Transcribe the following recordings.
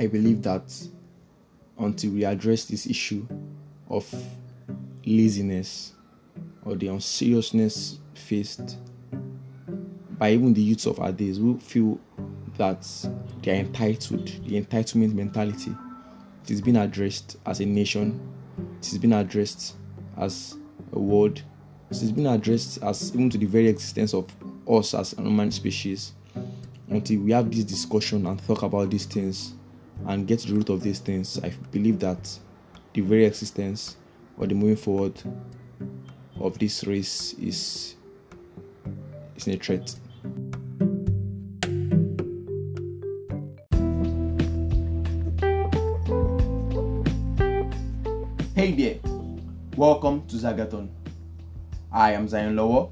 I believe that until we address this issue of laziness or the unseriousness faced by even the youths of our days we feel that they are entitled, the entitlement mentality, it is being addressed as a nation, it is being addressed as a world, it is being addressed as even to the very existence of us as a human species. Until we have this discussion and talk about these things and get to the root of these things, I believe that the very existence or the moving forward of this race is is a threat. Hey there, welcome to Zagaton. I am Zion Lower.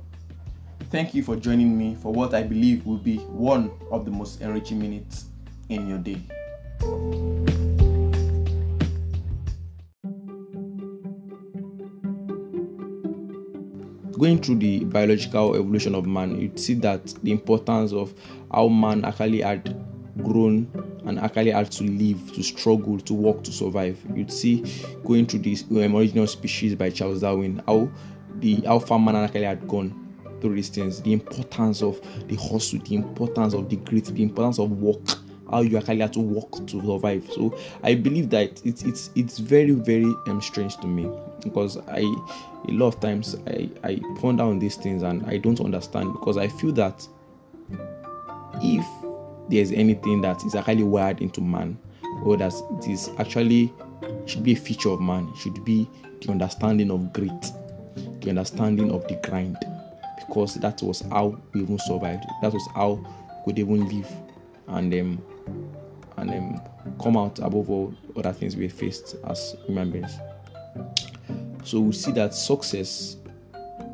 Thank you for joining me for what I believe will be one of the most enriching minutes in your day. Going through the biological evolution of man, you'd see that the importance of how man actually had grown and actually had to live, to struggle, to work, to survive. You'd see going through this um, original species by Charles Darwin, how the how far man actually had gone through these things, the importance of the hustle, the importance of the grit, the importance of work, how you actually have to work to survive. So I believe that it's it's it's very very um, strange to me because I a lot of times I I ponder on these things and I don't understand because I feel that if there's anything that is actually wired into man or that it is actually should be a feature of man should be the understanding of grit the understanding of the grind because that was how we even survived that was how we could even live and um and um come out above all other things we faced as human beings so we see that success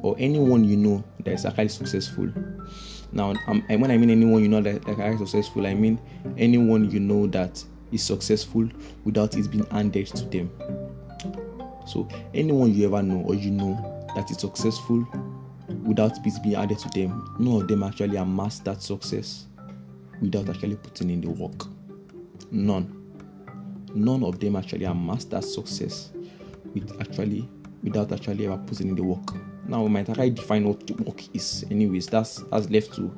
or anyone you know that is actually successful now, um, when I mean anyone you know that, that successful, I mean anyone you know that is successful without it being handed to them. So, anyone you ever know or you know that is successful without it being added to them, none of them actually amass that success without actually putting in the work. None. None of them actually amass that success with actually without actually ever putting in the work. Now we might actually define what the work is. Anyways, that's that's left to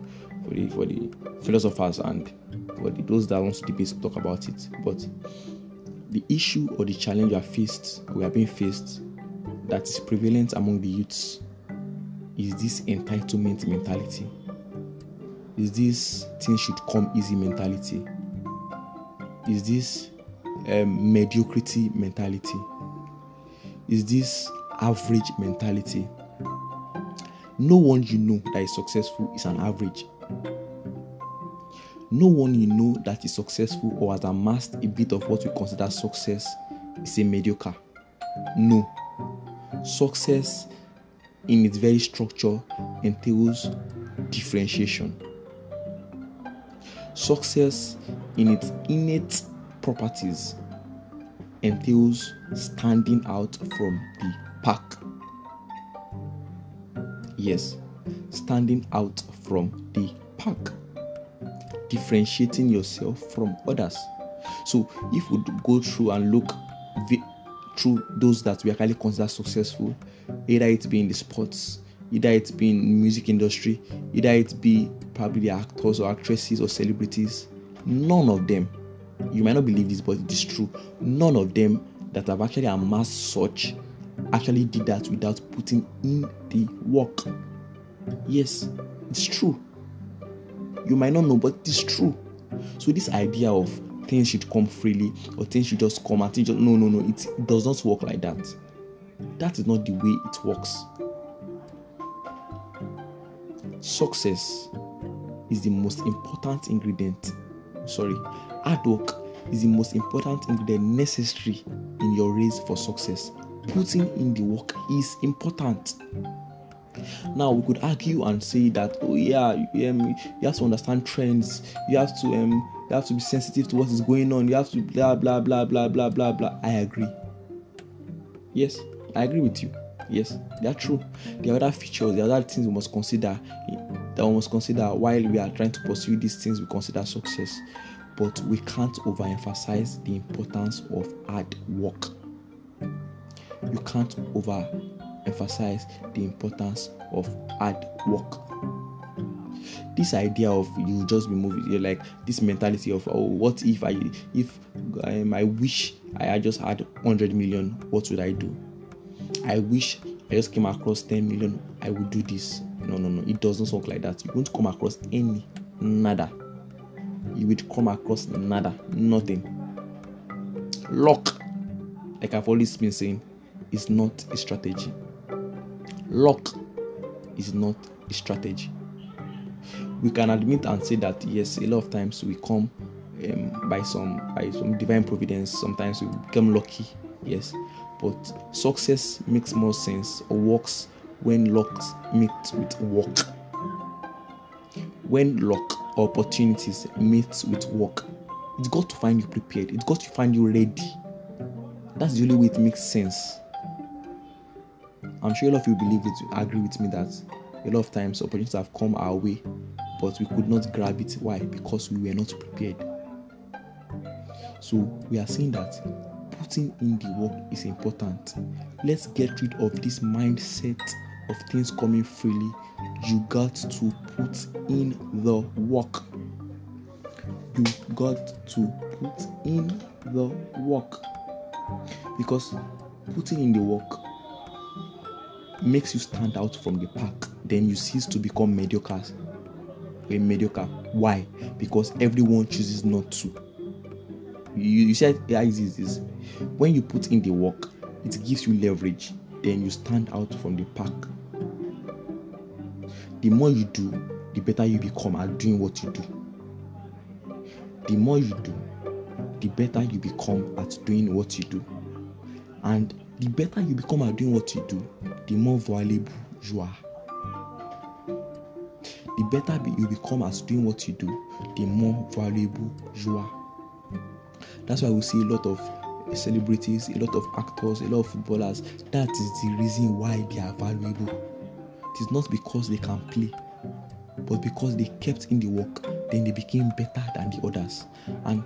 for the for the philosophers and for the, those that want to debate to talk about it. But the issue or the challenge we are faced, we are being faced, that is prevalent among the youths, is this entitlement mentality. Is this things should come easy mentality? Is this um, mediocrity mentality? Is this average mentality? No one you know that is successful is an average. No one you know that is successful or has amassed a bit of what we consider success is a mediocre. No. Success in its very structure entails differentiation. Success in its innate properties entails standing out from the pack. Yes, standing out from the pack, differentiating yourself from others. So, if we go through and look through those that we actually consider successful, either it be in the sports, either it be in music industry, either it be probably the actors or actresses or celebrities, none of them, you might not believe this, but it is true, none of them that have actually amassed such actually did that without putting in the work. Yes, it's true. You might not know, but it's true. So this idea of things should come freely or things should just come and things just, no no no it does not work like that. That is not the way it works. Success is the most important ingredient. Sorry, hard work is the most important ingredient necessary in your race for success putting in the work is important. Now we could argue and say that oh yeah, um, you have to understand trends. You have to um, you have to be sensitive to what is going on. You have to blah blah blah blah blah blah blah. I agree. Yes, I agree with you. Yes, they are true. There are other features, there are other things we must consider that we must consider while we are trying to pursue these things we consider success. but we can't overemphasize the importance of hard work. You can't overemphasize the importance of hard work. This idea of you just be moving, you're like this mentality of oh, what if I if um, I wish I just had 100 million, what would I do? I wish I just came across 10 million, I would do this. No, no, no, it doesn't work like that. You won't come across any nada. You will come across nada, nothing. Luck, like I've always been saying, is not a strategy. Luck is not a strategy. We can admit and say that yes, a lot of times we come um, by some by some divine providence. Sometimes we become lucky, yes, but success makes more sense or works when luck meets with work. When luck or opportunities meets with work, it's got to find you prepared. It's got to find you ready. That's the only way it makes sense. I'm sure a lot of you believe it, agree with me that a lot of times opportunities have come our way, but we could not grab it. Why? Because we were not prepared. So we are seeing that putting in the work is important. Let's get rid of this mindset of things coming freely. You got to put in the work. You got to put in the work. Because putting in the work makes you stand out from the pack. Then you cease to become mediocre. A mediocre. Why? Because everyone chooses not to. You, you said yeah, is this when you put in the work, it gives you leverage. Then you stand out from the pack. The more you do, the better you become at doing what you do. The more you do, the better you become at doing what you do. And the better you become at doing what you do, the more valuable you are. The better you become at doing what you do, the more valuable you are. That's why we see a lot of celebrities, a lot of actors, a lot of footballers. That is the reason why they are valuable. It is not because they can play, but because they kept in the work, then they became better than the others. And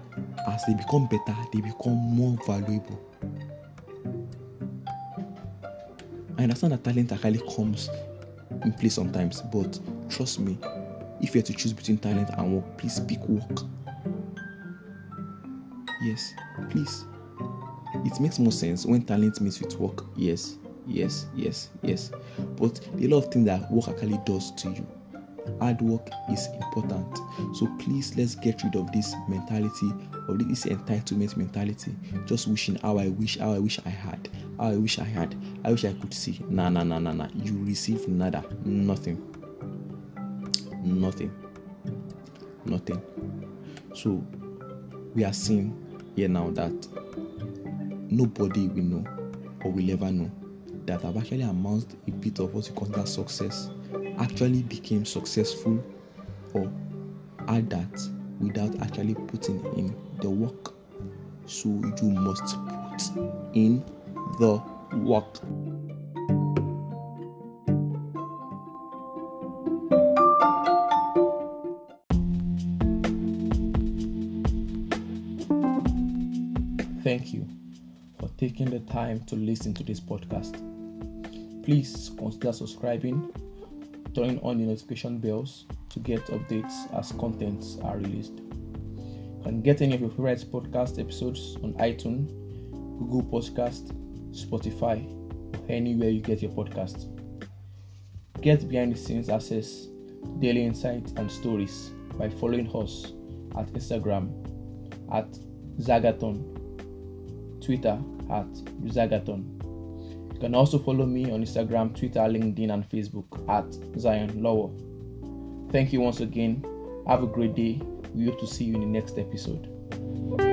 as they become better, they become more valuable. I understand that talent actually comes in play sometimes, but trust me, if you have to choose between talent and work, please pick work. Yes, please. It makes more sense when talent meets with work. Yes, yes, yes, yes. But a lot of things that work actually does to you. Hard work is important. So please let's get rid of this mentality of this entitlement mentality. Just wishing how I wish, how I wish I had, how I wish I had, I wish I could see. Nah, nah, nah, nah, nah. You receive nada, nothing, nothing, nothing. So we are seeing here now that nobody will know or will ever know that I've actually amassed a bit of what you consider success, actually became successful or had that without actually putting in the work. So you must put in the work. Thank you taking the time to listen to this podcast. Please consider subscribing, turning on the notification bells to get updates as contents are released. You can get any of your favorite podcast episodes on iTunes, Google Podcast, Spotify, or anywhere you get your podcast. Get behind the scenes access, daily insights, and stories by following us at Instagram at Zagaton Twitter at Zagaton. You can also follow me on Instagram, Twitter, LinkedIn, and Facebook at Zion Lower. Thank you once again. Have a great day. We hope to see you in the next episode.